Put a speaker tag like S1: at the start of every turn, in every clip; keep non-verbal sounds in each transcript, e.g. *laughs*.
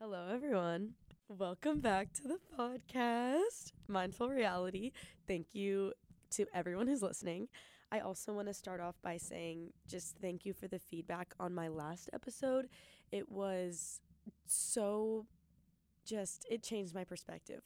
S1: Hello, everyone. Welcome back to the podcast, Mindful Reality. Thank you to everyone who's listening. I also want to start off by saying just thank you for the feedback on my last episode. It was so just, it changed my perspective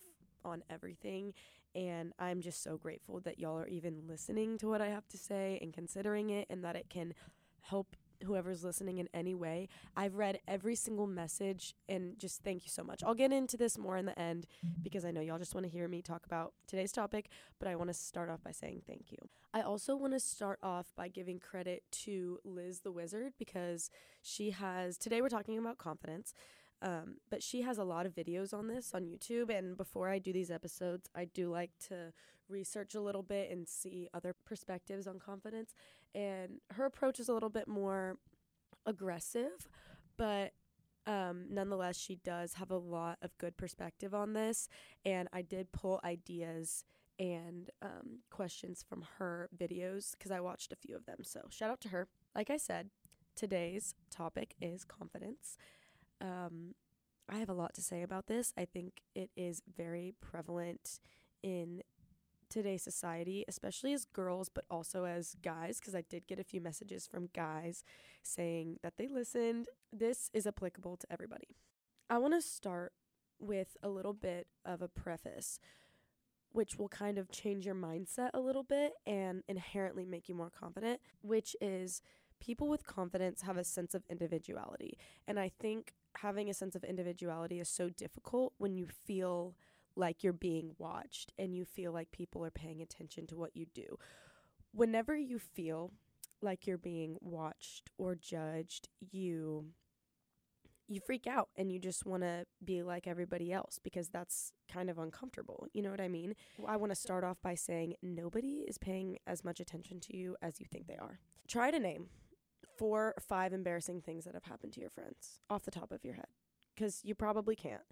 S1: on everything. And I'm just so grateful that y'all are even listening to what I have to say and considering it and that it can help whoever's listening in any way. I've read every single message and just thank you so much. I'll get into this more in the end because I know y'all just want to hear me talk about today's topic, but I want to start off by saying thank you. I also want to start off by giving credit to Liz the Wizard because she has, today we're talking about confidence. Um, but she has a lot of videos on this on YouTube. And before I do these episodes, I do like to research a little bit and see other perspectives on confidence. And her approach is a little bit more aggressive, but um, nonetheless, she does have a lot of good perspective on this. And I did pull ideas and um, questions from her videos because I watched a few of them. So shout out to her. Like I said, today's topic is confidence. Um, I have a lot to say about this. I think it is very prevalent in today's society, especially as girls, but also as guys, because I did get a few messages from guys saying that they listened. This is applicable to everybody. I want to start with a little bit of a preface, which will kind of change your mindset a little bit and inherently make you more confident, which is people with confidence have a sense of individuality. And I think having a sense of individuality is so difficult when you feel like you're being watched and you feel like people are paying attention to what you do. Whenever you feel like you're being watched or judged, you you freak out and you just want to be like everybody else because that's kind of uncomfortable. You know what I mean? I want to start off by saying nobody is paying as much attention to you as you think they are. Try to name four or five embarrassing things that have happened to your friends off the top of your head because you probably can't,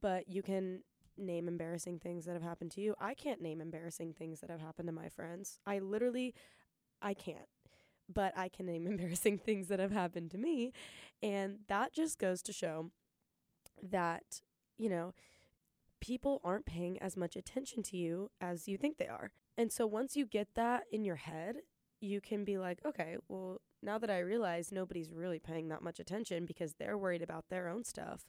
S1: but you can name embarrassing things that have happened to you. I can't name embarrassing things that have happened to my friends. I literally I can't. But I can name *laughs* embarrassing things that have happened to me, and that just goes to show that, you know, people aren't paying as much attention to you as you think they are. And so once you get that in your head, you can be like, okay, well, now that I realize nobody's really paying that much attention because they're worried about their own stuff,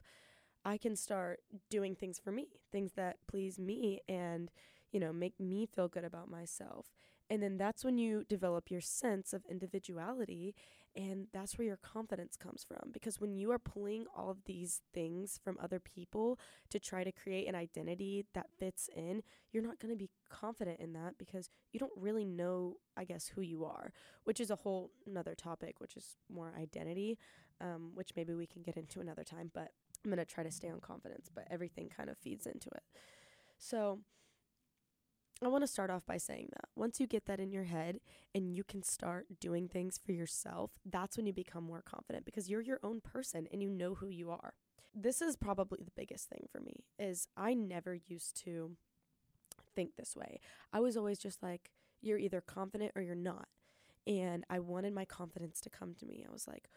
S1: I can start doing things for me, things that please me and, you know, make me feel good about myself. And then that's when you develop your sense of individuality. And that's where your confidence comes from. Because when you are pulling all of these things from other people to try to create an identity that fits in, you're not going to be confident in that because you don't really know, I guess, who you are, which is a whole another topic, which is more identity, um, which maybe we can get into another time. But I'm going to try to stay on confidence, but everything kind of feeds into it. So, I want to start off by saying that once you get that in your head and you can start doing things for yourself, that's when you become more confident because you're your own person and you know who you are. This is probably the biggest thing for me is I never used to think this way. I was always just like you're either confident or you're not. And I wanted my confidence to come to me. I was like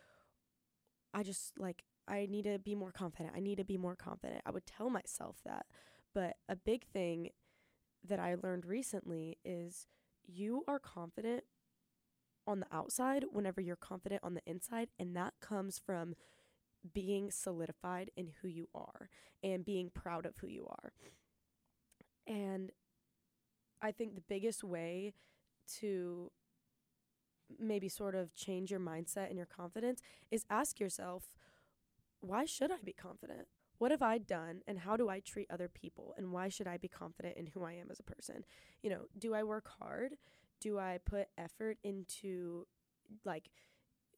S1: I just like I need to be more confident. I need to be more confident. I would tell myself that. But a big thing that I learned recently is you are confident on the outside whenever you're confident on the inside. And that comes from being solidified in who you are and being proud of who you are. And I think the biggest way to maybe sort of change your mindset and your confidence is ask yourself, why should I be confident? What have I done and how do I treat other people and why should I be confident in who I am as a person? You know, do I work hard? Do I put effort into like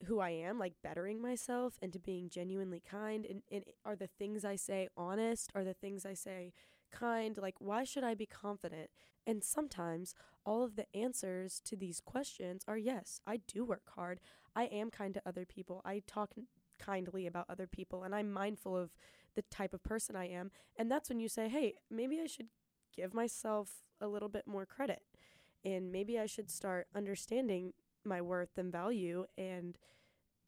S1: who I am, like bettering myself into being genuinely kind? And, and are the things I say honest? Are the things I say kind? Like, why should I be confident? And sometimes all of the answers to these questions are yes, I do work hard. I am kind to other people. I talk kindly about other people and I'm mindful of the type of person I am. And that's when you say, hey, maybe I should give myself a little bit more credit. And maybe I should start understanding my worth and value and,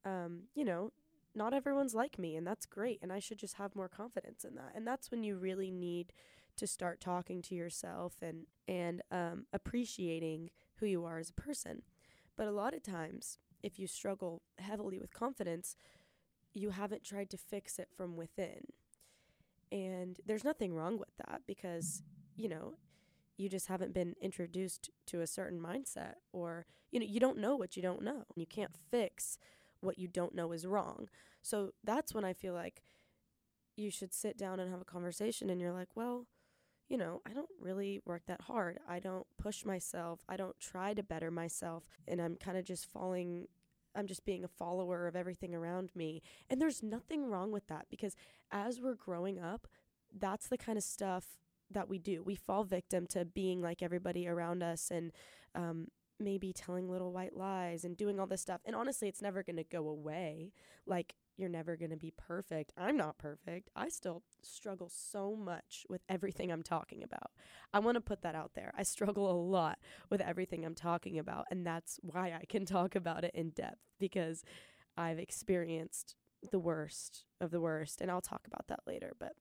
S1: um, you know, not everyone's like me and that's great and I should just have more confidence in that. And that's when you really need to start talking to yourself and and um, appreciating who you are as a person. But a lot of times, if you struggle heavily with confidence, you haven't tried to fix it from within. And there's nothing wrong with that because, you know, you just haven't been introduced to a certain mindset or, you know, you don't know what you don't know. You can't fix what you don't know is wrong. So that's when I feel like you should sit down and have a conversation and you're like, well, you know, I don't really work that hard. I don't push myself. I don't try to better myself. And I'm kind of just falling, I'm just being a follower of everything around me. And there's nothing wrong with that because as we're growing up, that's the kind of stuff that we do. We fall victim to being like everybody around us and um, maybe telling little white lies and doing all this stuff. And honestly, it's never going to go away. Like, you're never going to be perfect. I'm not perfect. I still struggle so much with everything I'm talking about. I want to put that out there. I struggle a lot with everything I'm talking about. And that's why I can talk about it in depth because I've experienced the worst of the worst. And I'll talk about that later. But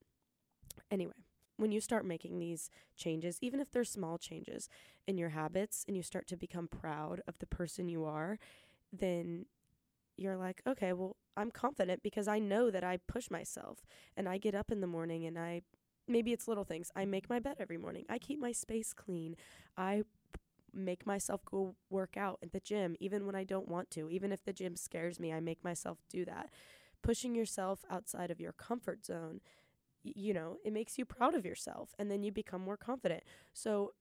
S1: anyway when you start making these changes, even if they're small changes in your habits and you start to become proud of the person you are, then you're like, okay, well, I'm confident because I know that I push myself and I get up in the morning and I maybe it's little things. I make my bed every morning. I keep my space clean. I make myself go work out at the gym even when I don't want to. Even if the gym scares me, I make myself do that. Pushing yourself outside of your comfort zone you know, it makes you proud of yourself and then you become more confident. So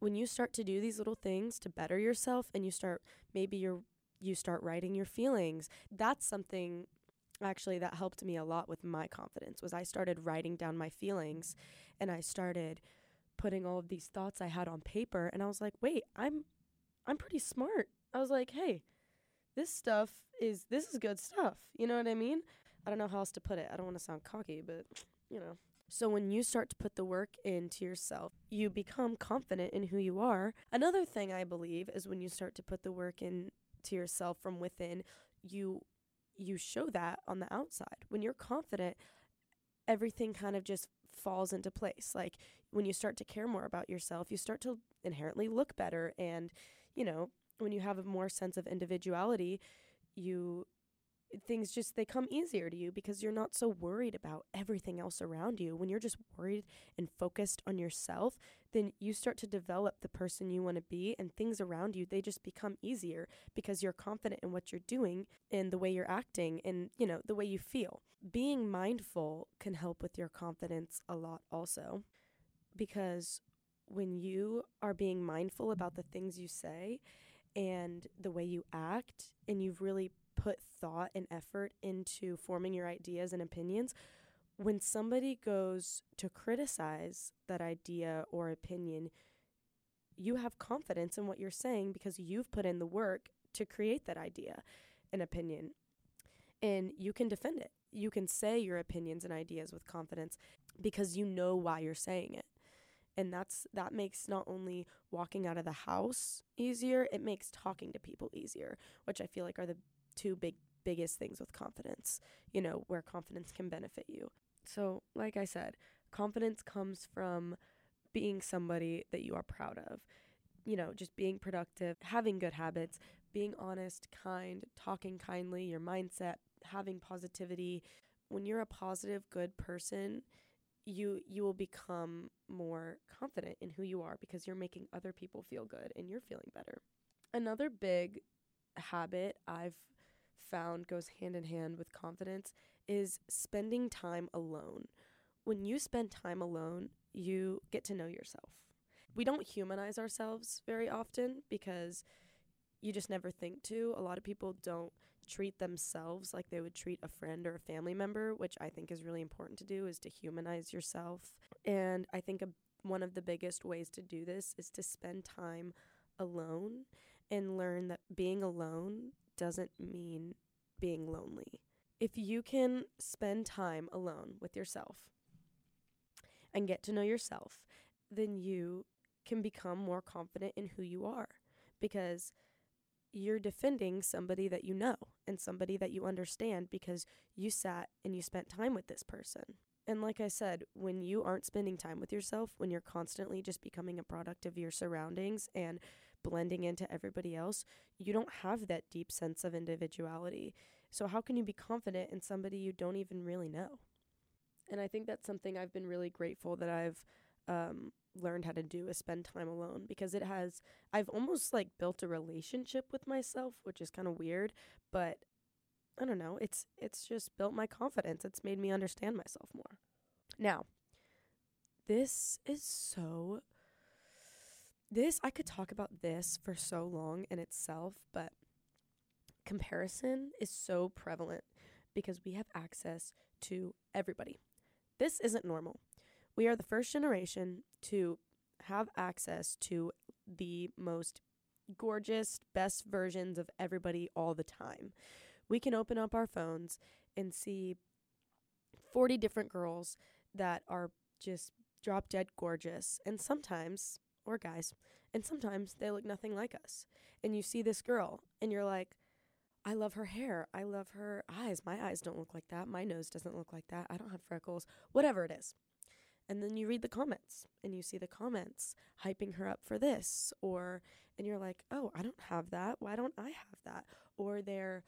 S1: when you start to do these little things to better yourself and you start maybe you're you start writing your feelings, that's something actually that helped me a lot with my confidence was I started writing down my feelings and I started putting all of these thoughts I had on paper and I was like, "Wait, I'm I'm pretty smart." I was like, "Hey, this stuff is this is good stuff." You know what I mean? I don't know how else to put it. I don't want to sound cocky, but you know. So when you start to put the work into yourself, you become confident in who you are. Another thing I believe is when you start to put the work into yourself from within, you you show that on the outside. When you're confident, everything kind of just falls into place. Like when you start to care more about yourself, you start to inherently look better and you know, when you have a more sense of individuality, you things just they come easier to you because you're not so worried about everything else around you. When you're just worried and focused on yourself then you start to develop the person you want to be and things around you they just become easier because you're confident in what you're doing and the way you're acting and you know the way you feel. Being mindful can help with your confidence a lot also because when you are being mindful about the things you say and the way you act and you've really put thought and effort into forming your ideas and opinions, when somebody goes to criticize that idea or opinion, you have confidence in what you're saying because you've put in the work to create that idea and opinion. And you can defend it. You can say your opinions and ideas with confidence because you know why you're saying it. And that's that makes not only walking out of the house easier, it makes talking to people easier, which I feel like are the two big biggest things with confidence, you know, where confidence can benefit you. So, like I said, confidence comes from being somebody that you are proud of. You know, just being productive, having good habits, being honest, kind, talking kindly, your mindset, having positivity. When you're a positive, good person, you you will become more confident in who you are because you're making other people feel good and you're feeling better. Another big habit I've found goes hand in hand with confidence is spending time alone. When you spend time alone, you get to know yourself. We don't humanize ourselves very often because you just never think to. A lot of people don't treat themselves like they would treat a friend or a family member, which I think is really important to do is to humanize yourself. And I think a, one of the biggest ways to do this is to spend time alone and learn that being alone doesn't mean being lonely. If you can spend time alone with yourself and get to know yourself, then you can become more confident in who you are because you're defending somebody that you know and somebody that you understand because you sat and you spent time with this person. And like I said, when you aren't spending time with yourself, when you're constantly just becoming a product of your surroundings and blending into everybody else, you don't have that deep sense of individuality. So, how can you be confident in somebody you don't even really know? And I think that's something I've been really grateful that I've um, learned how to do is spend time alone because it has, I've almost like built a relationship with myself, which is kind of weird, but I don't know, it's it's just built my confidence. It's made me understand myself more. Now, this is so this I could talk about this for so long in itself, but comparison is so prevalent because we have access to everybody. This isn't normal. We are the first generation to have access to the most gorgeous, best versions of everybody all the time. We can open up our phones and see 40 different girls that are just drop dead gorgeous. And sometimes, or guys, and sometimes they look nothing like us. And you see this girl and you're like, I love her hair. I love her eyes. My eyes don't look like that. My nose doesn't look like that. I don't have freckles. Whatever it is. And then you read the comments and you see the comments hyping her up for this or and you're like, "Oh, I don't have that. Why don't I have that?" Or they're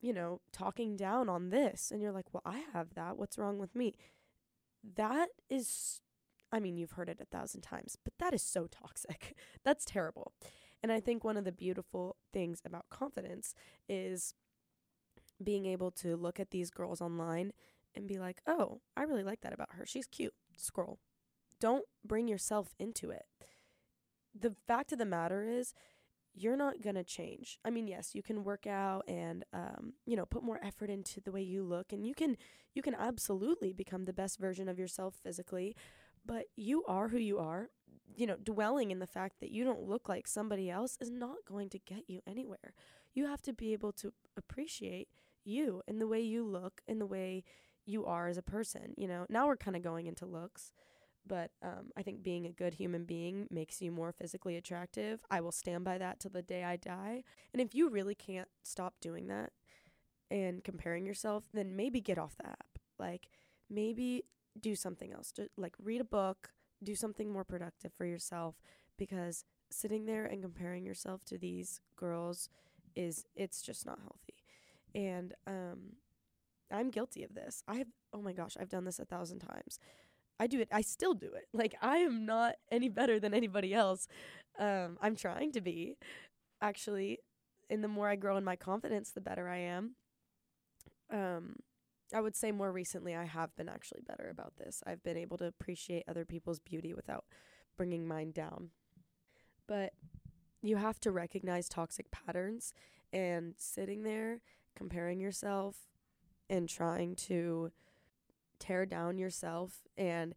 S1: you know, talking down on this and you're like, "Well, I have that. What's wrong with me?" That is I mean, you've heard it a thousand times, but that is so toxic. *laughs* That's terrible. And I think one of the beautiful things about confidence is being able to look at these girls online and be like, oh, I really like that about her. She's cute. Scroll. Don't bring yourself into it. The fact of the matter is, you're not going to change. I mean, yes, you can work out and um, you know, put more effort into the way you look and you can you can absolutely become the best version of yourself physically, but you are who you are. You know, dwelling in the fact that you don't look like somebody else is not going to get you anywhere. You have to be able to appreciate you and the way you look and the way you are as a person. You know, now we're kind of going into looks, but um, I think being a good human being makes you more physically attractive. I will stand by that till the day I die. And if you really can't stop doing that and comparing yourself, then maybe get off the app. Like, maybe do something else. Just, like, read a book, do something more productive for yourself because sitting there and comparing yourself to these girls is it's just not healthy. And um I'm guilty of this. I've oh my gosh, I've done this a thousand times. I do it. I still do it. Like I am not any better than anybody else. Um, I'm trying to be. Actually, and the more I grow in my confidence, the better I am. Um, I would say more recently I have been actually better about this. I've been able to appreciate other people's beauty without bringing mine down. But you have to recognize toxic patterns and sitting there comparing yourself and trying to tear down yourself and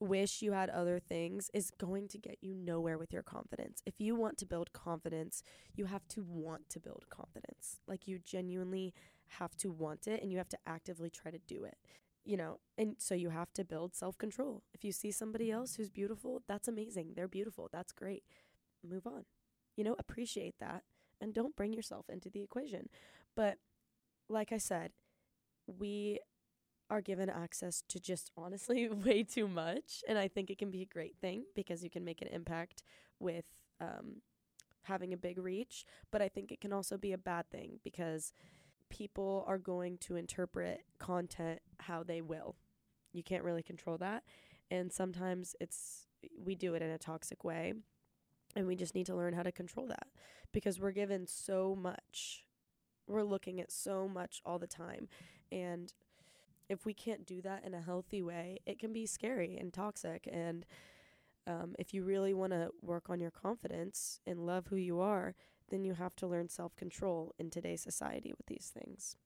S1: wish you had other things is going to get you nowhere with your confidence. If you want to build confidence, you have to want to build confidence. Like you genuinely have to want it and you have to actively try to do it. You know, and so you have to build self control. If you see somebody else who's beautiful, that's amazing. They're beautiful. That's great. Move on. You know, appreciate that and don't bring yourself into the equation. But like I said, we are given access to just *laughs* honestly way too much. And I think it can be a great thing because you can make an impact with um, having a big reach. But I think it can also be a bad thing because people are going to interpret content how they will. You can't really control that. And sometimes it's, we do it in a toxic way. And we just need to learn how to control that because we're given so much we're looking at so much all the time. And if we can't do that in a healthy way, it can be scary and toxic. And um, if you really want to work on your confidence and love who you are, then you have to learn self control in today's society with these things.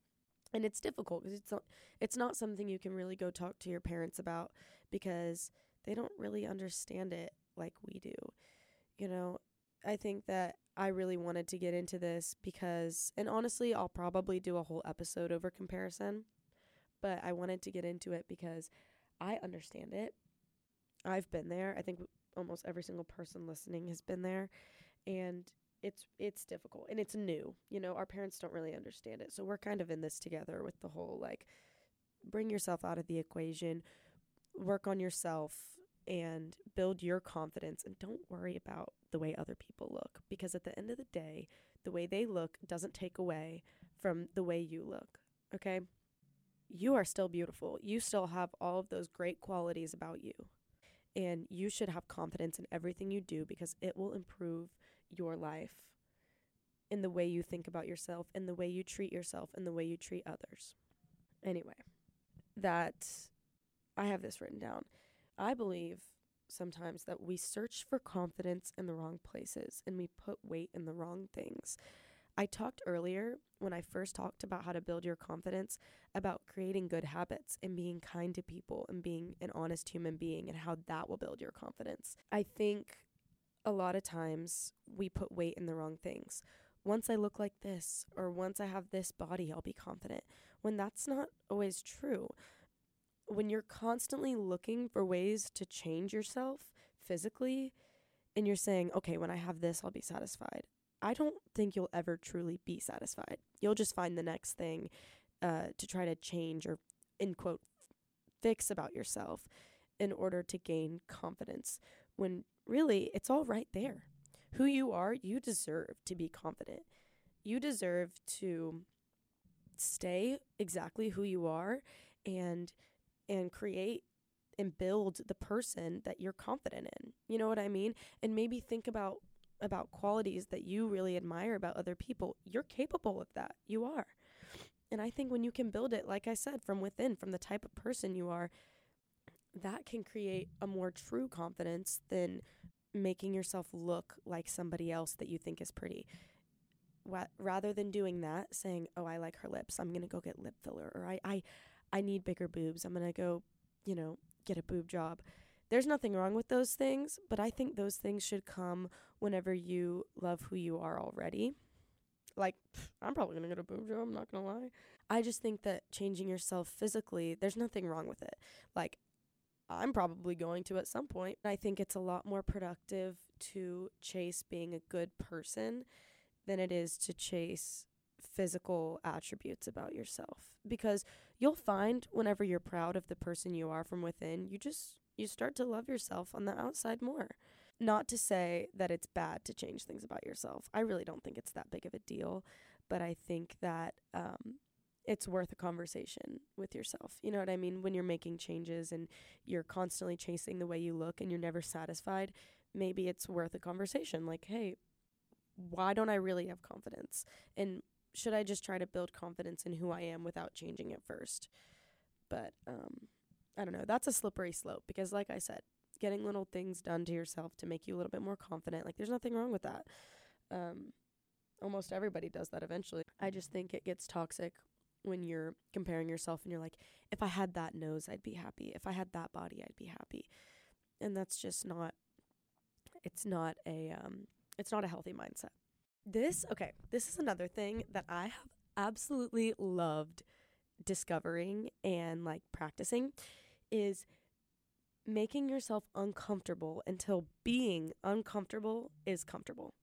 S1: And it's difficult because it's not, it's not something you can really go talk to your parents about because they don't really understand it like we do. You know, I think that I really wanted to get into this because, and honestly, I'll probably do a whole episode over comparison, but I wanted to get into it because I understand it. I've been there. I think almost every single person listening has been there. And it's it's difficult and it's new. You know, our parents don't really understand it. So we're kind of in this together with the whole like bring yourself out of the equation, work on yourself and build your confidence and don't worry about the way other people look because at the end of the day, the way they look doesn't take away from the way you look. Okay? You are still beautiful. You still have all of those great qualities about you. And you should have confidence in everything you do because it will improve your life in the way you think about yourself, in the way you treat yourself, in the way you treat others. Anyway, that I have this written down. I believe sometimes that we search for confidence in the wrong places and we put weight in the wrong things. I talked earlier when I first talked about how to build your confidence about creating good habits and being kind to people and being an honest human being and how that will build your confidence. I think a lot of times we put weight in the wrong things. Once I look like this or once I have this body, I'll be confident. When that's not always true. When you're constantly looking for ways to change yourself physically and you're saying, okay, when I have this, I'll be satisfied. I don't think you'll ever truly be satisfied. You'll just find the next thing uh, to try to change or, in quote, fix about yourself in order to gain confidence when really it's all right there. Who you are, you deserve to be confident. You deserve to stay exactly who you are and and create and build the person that you're confident in. You know what I mean? And maybe think about about qualities that you really admire about other people, you're capable of that. You are. And I think when you can build it, like I said, from within, from the type of person you are, that can create a more true confidence than making yourself look like somebody else that you think is pretty. Rather than doing that, saying, "Oh, I like her lips. I'm gonna go get lip filler," or "I, I, I need bigger boobs. I'm gonna go, you know, get a boob job." There's nothing wrong with those things, but I think those things should come whenever you love who you are already. Like, I'm probably gonna get a boob job, I'm not gonna lie. I just think that changing yourself physically, there's nothing wrong with it. Like, I'm probably going to at some point. I think it's a lot more productive to chase being a good person than it is to chase physical attributes about yourself because you'll find whenever you're proud of the person you are from within, you just you start to love yourself on the outside more. Not to say that it's bad to change things about yourself. I really don't think it's that big of a deal, but I think that um, it's worth a conversation with yourself. You know what I mean? When you're making changes and you're constantly chasing the way you look and you're never satisfied, maybe it's worth a conversation. Like, hey, why don't I really have confidence? And should I just try to build confidence in who I am without changing it first? But um, I don't know. That's a slippery slope because, like I said, getting little things done to yourself to make you a little bit more confident, like, there's nothing wrong with that. Um, almost everybody does that eventually. I just think it gets toxic when you're comparing yourself and you're like, if I had that nose, I'd be happy. If I had that body, I'd be happy. And that's just not, it's not a, um, it's not a healthy mindset. This, okay, this is another thing that I have absolutely loved discovering and like practicing is making yourself uncomfortable until being uncomfortable is comfortable.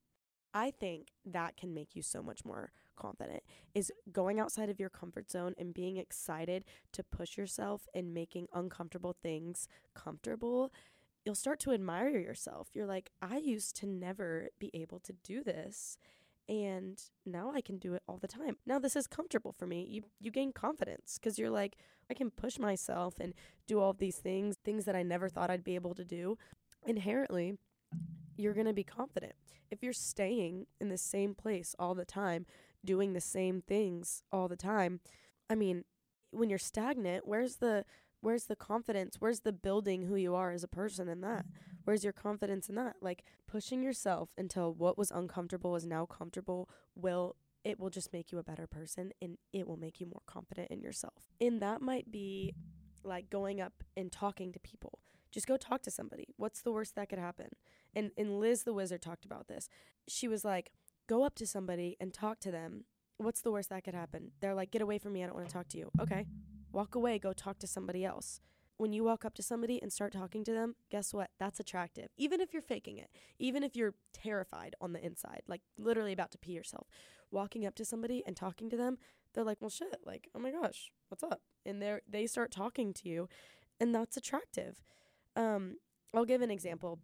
S1: I think that can make you so much more confident is going outside of your comfort zone and being excited to push yourself and making uncomfortable things comfortable. You'll start to admire yourself. You're like, I used to never be able to do this and now I can do it all the time. Now this is comfortable for me. You you gain confidence cuz you're like I can push myself and do all these things, things that I never thought I'd be able to do. Inherently, you're going to be confident. If you're staying in the same place all the time, doing the same things all the time, I mean, when you're stagnant, where's the where's the confidence? Where's the building who you are as a person in that? Where's your confidence in that? Like pushing yourself until what was uncomfortable is now comfortable will it will just make you a better person and it will make you more confident in yourself. And that might be like going up and talking to people. Just go talk to somebody. What's the worst that could happen? And and Liz the wizard talked about this. She was like, go up to somebody and talk to them. What's the worst that could happen? They're like, get away from me. I don't want to talk to you. Okay. Walk away, go talk to somebody else. when you walk up to somebody and start talking to them, guess what? That's attractive. Even if you're faking it, even if you're terrified on the inside, like literally about to pee yourself, walking up to somebody and talking to them, they're like, "Well, shit, like, oh my gosh, what's up?" And they they start talking to you, and that's attractive. Um, I'll give an example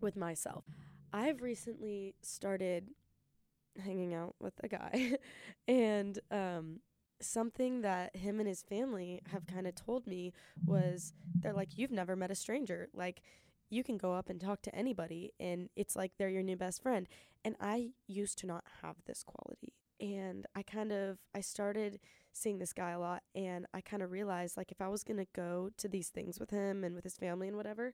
S1: with myself. I've recently started hanging out with a guy, *laughs* and um, something that him and his family have kind of told me was they're like, You've never met a stranger. Like, you can go up and talk to anybody, and it's like they're your new best friend. And I used to not have this quality. And I kind of, I started seeing this guy a lot, and I kind of realized like if I was going to go to these things with him and with his family and whatever,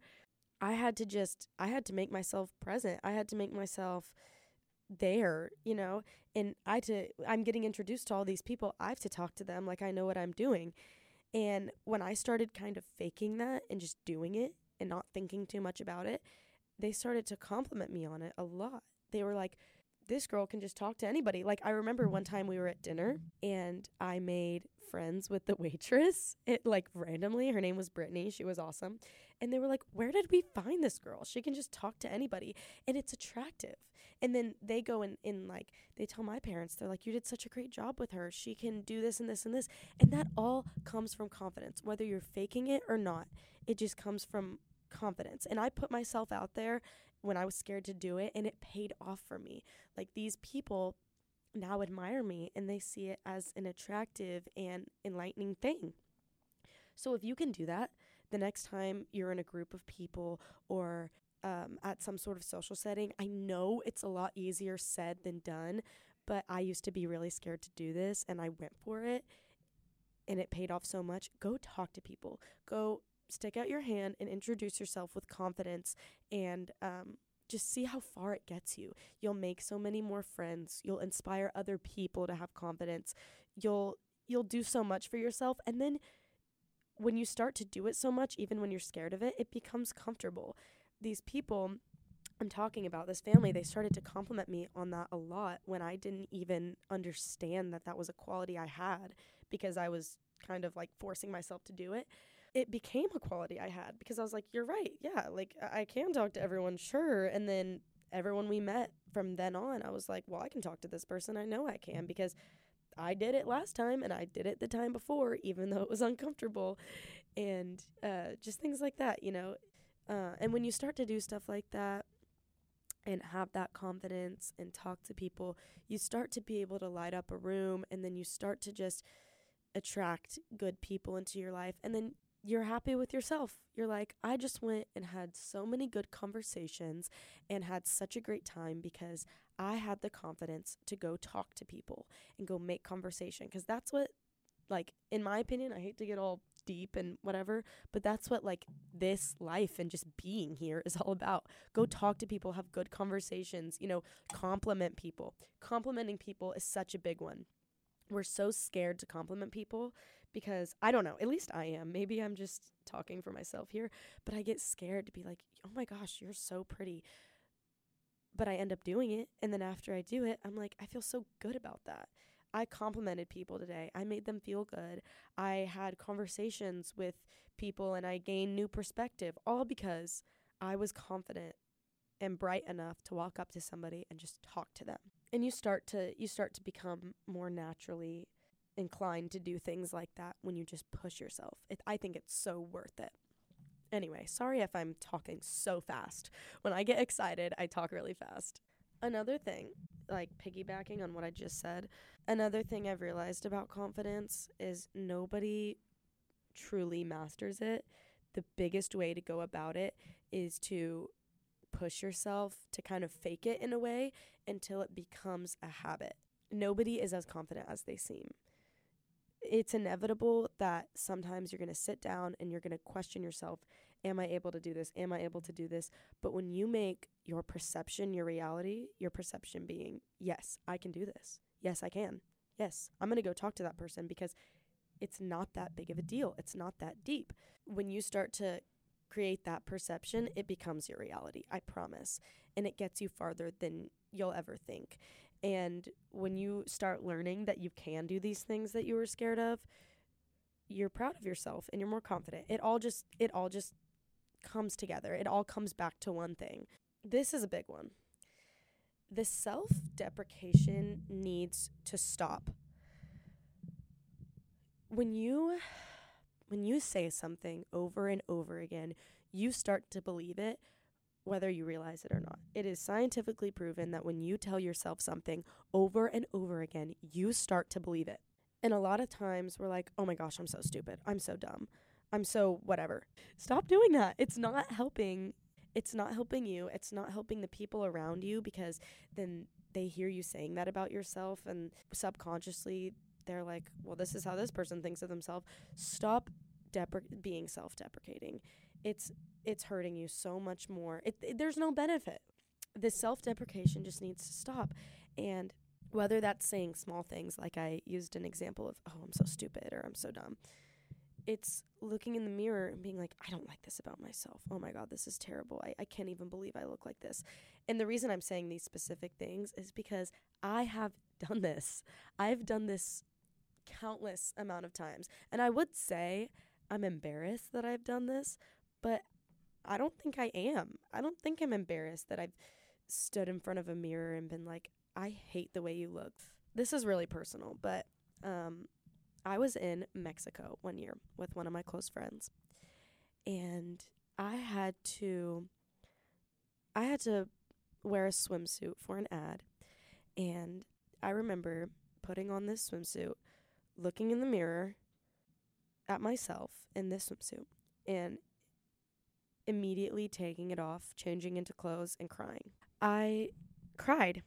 S1: I had to just, I had to make myself present. I had to make myself there, you know, and I to I'm getting introduced to all these people. I have to talk to them like I know what I'm doing. And when I started kind of faking that and just doing it and not thinking too much about it, they started to compliment me on it a lot. They were like, this girl can just talk to anybody. Like I remember one time we were at dinner and I made friends with the *laughs* waitress. It like randomly, her name was Brittany. She was awesome. And they were like, "Where did we find this girl? She can just talk to anybody and it's attractive." And then they go and in like they tell my parents, they're like, "You did such a great job with her. She can do this and this and this." And that all comes from confidence, whether you're faking it or not. It just comes from confidence. And I put myself out there when I was scared to do it and it paid off for me. Like these people now admire me and they see it as an attractive and enlightening thing. So if you can do that, the next time you're in a group of people or um, at some sort of social setting, I know it's a lot easier said than done, but I used to be really scared to do this and I went for it and it paid off so much. Go talk to people. Go stick out your hand and introduce yourself with confidence and um, just see how far it gets you. You'll make so many more friends. You'll inspire other people to have confidence. You'll you'll do so much for yourself and then when you start to do it so much even when you're scared of it, it becomes comfortable. These people I'm talking about, this family, they started to compliment me on that a lot when I didn't even understand that that was a quality I had because I was kind of like forcing myself to do it it became a quality I had because I was like, you're right. Yeah, like I can talk to everyone, sure. And then everyone we met from then on, I was like, well, I can talk to this person. I know I can because I did it last time and I did it the time before, even though it was uncomfortable. And uh, just things like that, you know. Uh, and when you start to do stuff like that, and have that confidence and talk to people, you start to be able to light up a room and then you start to just attract good people into your life. And then you're happy with yourself. You're like, I just went and had so many good conversations and had such a great time because I had the confidence to go talk to people and go make conversation. Because that's what, like, in my opinion, I hate to get all deep and whatever, but that's what, like, this life and just being here is all about. Go talk to people, have good conversations, you know, compliment people. Complimenting people is such a big one. We're so scared to compliment people because I don't know, at least I am. Maybe I'm just talking for myself here, but I get scared to be like, "Oh my gosh, you're so pretty." But I end up doing it, and then after I do it, I'm like, I feel so good about that. I complimented people today. I made them feel good. I had conversations with people and I gained new perspective all because I was confident and bright enough to walk up to somebody and just talk to them. And you start to you start to become more naturally inclined to do things like that when you just push yourself. It, I think it's so worth it. Anyway, sorry if I'm talking so fast. When I get excited, I talk really fast. Another thing, like piggybacking on what I just said, another thing I've realized about confidence is nobody truly masters it. The biggest way to go about it is to push yourself to kind of fake it in a way until it becomes a habit. Nobody is as confident as they seem it's inevitable that sometimes you're going to sit down and you're going to question yourself am i able to do this? Am i able to do this? But when you make your perception your reality your perception being yes i can do this. Yes i can. Yes i'm going to go talk to that person because it's not that big of a deal. It's not that deep. When you start to create that perception it becomes your reality i promise. And it gets you farther than you'll ever think. And when you start learning that you can do these things that you were scared of, you're proud of yourself and you're more confident. It all just it all just comes together. It all comes back to one thing. This is a big one. The self-deprecation needs to stop. When you when you say something over and over again, you start to believe it whether you realize it or not. It is scientifically proven that when you tell yourself something over and over again, you start to believe it. And a lot of times we're like, oh my gosh, I'm so stupid. I'm so dumb. I'm so whatever. Stop doing that. It's not helping. It's not helping you. It's not helping the people around you because then they hear you saying that about yourself and subconsciously they're like, well, this is how this person thinks of themselves. Stop depre- being self deprecating. It's it's hurting you so much more. It, it, there's no benefit. This self deprecation just needs to stop. And whether that's saying small things like I used an example of, oh, I'm so stupid or I'm so dumb. It's looking in the mirror and being like, I don't like this about myself. Oh my God, this is terrible. I, I can't even believe I look like this. And the reason I'm saying these specific things is because I have done this. I've done this countless amount of times. And I would say I'm embarrassed that I've done this, but I don't think I am. I don't think I'm embarrassed that I've stood in front of a mirror and been like, I hate the way you look. This is really personal, but um, I was in Mexico one year with one of my close friends, and I had to, I had to wear a swimsuit for an ad, and I remember putting on this swimsuit, looking in the mirror at myself in this swimsuit, and immediately taking it off, changing into clothes, and crying. I cried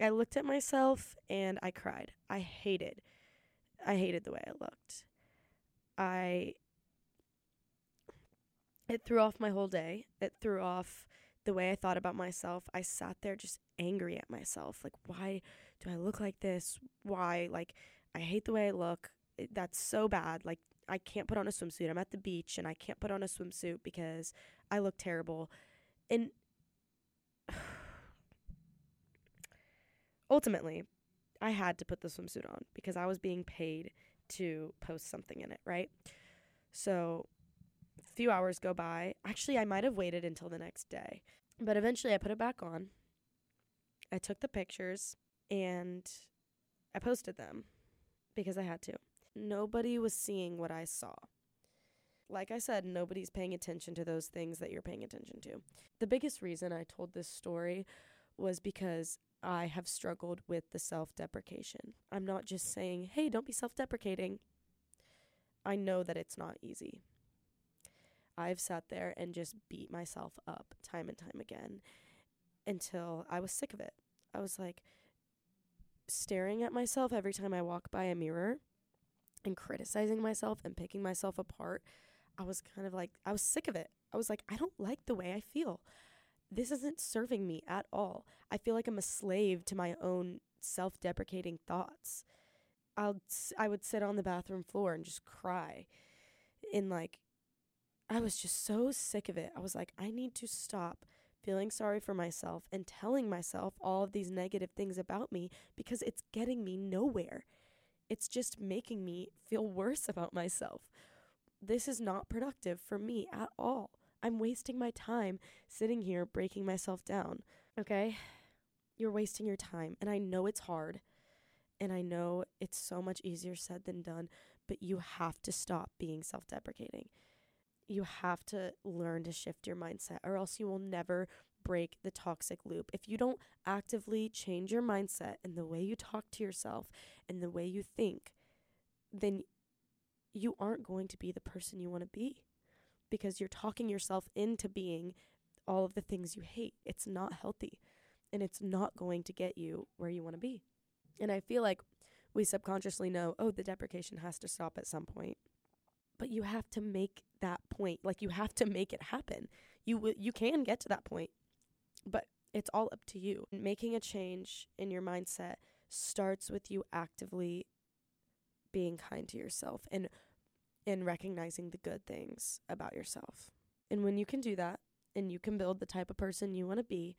S1: I looked at myself and I cried. I hated, I hated the way I looked. I, it threw off my whole day. It threw off the way I thought about myself. I sat there just angry at myself. Like, why do I look like this? Why? Like, I hate the way I look. It, that's so bad. Like, I can't put on a swimsuit. I'm at the beach and I can't put on a swimsuit because I look terrible. And *sighs* ultimately, I had to put the swimsuit on because I was being paid to post something in it, right? So a few hours go by. Actually, I might have waited until the next day, but eventually I put it back on. I took the pictures and I posted them because I had to. Nobody was seeing what I saw. Like I said, nobody's paying attention to those things that you're paying attention to. The biggest reason I told this story was because I have struggled with the self deprecation. I'm not just saying, hey, don't be self deprecating. I know that it's not easy. I've sat there and just beat myself up time and time again until I was sick of it. I was like staring at myself every time I walk by a mirror and criticizing myself and picking myself apart. I was kind of like, I was sick of it. I was like, I don't like the way I feel this isn't serving me at all. I feel like I'm a slave to my own self-deprecating thoughts. I'll I would sit on the bathroom floor and just cry. And like I was just so sick of it. I was like I need to stop feeling sorry for myself and telling myself all of these negative things about me because it's getting me nowhere. It's just making me feel worse about myself. This is not productive for me at all. I'm wasting my time sitting here breaking myself down. Okay? You're wasting your time. And I know it's hard. And I know it's so much easier said than done, but you have to stop being self deprecating. You have to learn to shift your mindset, or else you will never break the toxic loop. If you don't actively change your mindset and the way you talk to yourself and the way you think, then you aren't going to be the person you want to be because you're talking yourself into being all of the things you hate. It's not healthy and it's not going to get you where you want to be. And I feel like we subconsciously know, oh, the deprecation has to stop at some point. But you have to make that point. Like you have to make it happen. You w- you can get to that point. But it's all up to you. Making a change in your mindset starts with you actively being kind to yourself and in recognizing the good things about yourself. And when you can do that and you can build the type of person you want to be,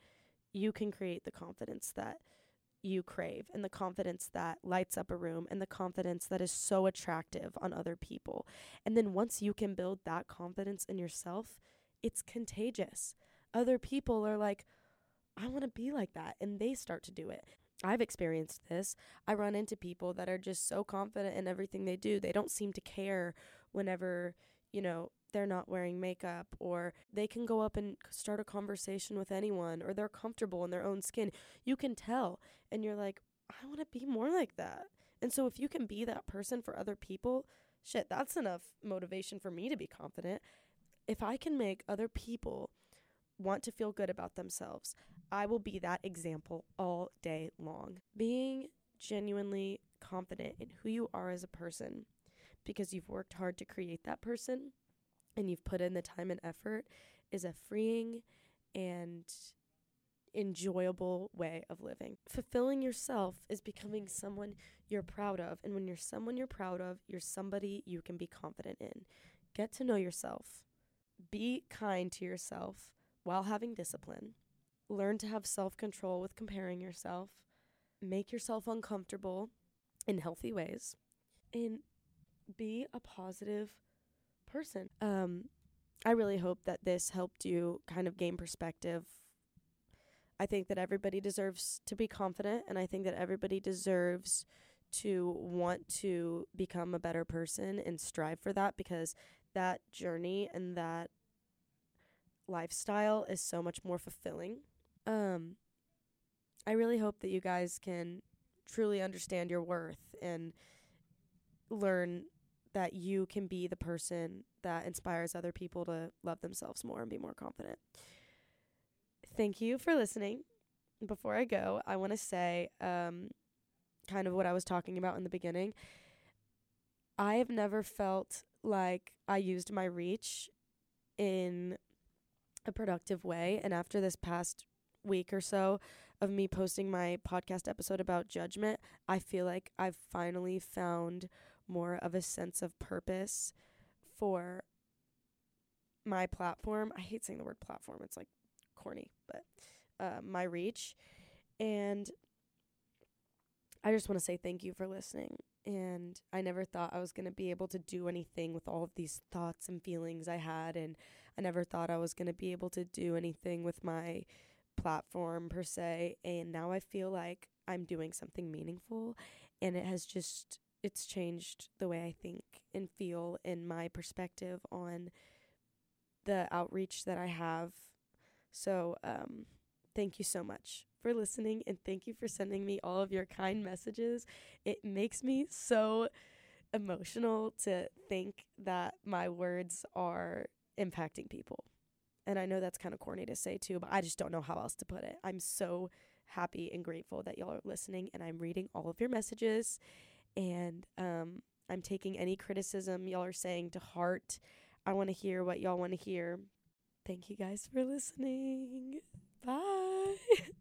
S1: you can create the confidence that you crave and the confidence that lights up a room and the confidence that is so attractive on other people. And then once you can build that confidence in yourself, it's contagious. Other people are like, I want to be like that. And they start to do it. I've experienced this. I run into people that are just so confident in everything they do. They don't seem to care whenever, you know, they're not wearing makeup or they can go up and start a conversation with anyone or they're comfortable in their own skin. You can tell and you're like, I want to be more like that. And so if you can be that person for other people, shit, that's enough motivation for me to be confident. If I can make other people want to feel good about themselves, I will be that example all day long. Being genuinely confident in who you are as a person because you've worked hard to create that person and you've put in the time and effort is a freeing and enjoyable way of living. Fulfilling yourself is becoming someone you're proud of. And when you're someone you're proud of, you're somebody you can be confident in. Get to know yourself. Be kind to yourself while having discipline. Learn to have self control with comparing yourself. Make yourself uncomfortable in healthy ways. And be a positive person. Um, I really hope that this helped you kind of gain perspective. I think that everybody deserves to be confident, and I think that everybody deserves to want to become a better person and strive for that because that journey and that lifestyle is so much more fulfilling. Um, I really hope that you guys can truly understand your worth and learn that you can be the person that inspires other people to love themselves more and be more confident. Thank you for listening. Before I go, I want to say um, kind of what I was talking about in the beginning. I have never felt like I used my reach in a productive way. And after this past week or so of me posting my podcast episode about judgment, I feel like I've finally found more of a sense of purpose for my platform. I hate saying the word platform, it's like corny, but uh, my reach. And I just want to say thank you for listening. And I never thought I was going to be able to do anything with all of these thoughts and feelings I had. And I never thought I was going to be able to do anything with my platform per se. And now I feel like I'm doing something meaningful. And it has just it's changed the way I think and feel in my perspective on the outreach that I have. So, um, thank you so much for listening and thank you for sending me all of your kind messages. It makes me so emotional to think that my words are impacting people. And I know that's kind of corny to say too, but I just don't know how else to put it. I'm so happy and grateful that y'all are listening and I'm reading all of your messages and um, I'm taking any criticism y'all are saying to heart. I want to hear what y'all want to hear. Thank you guys for listening. Bye. *laughs*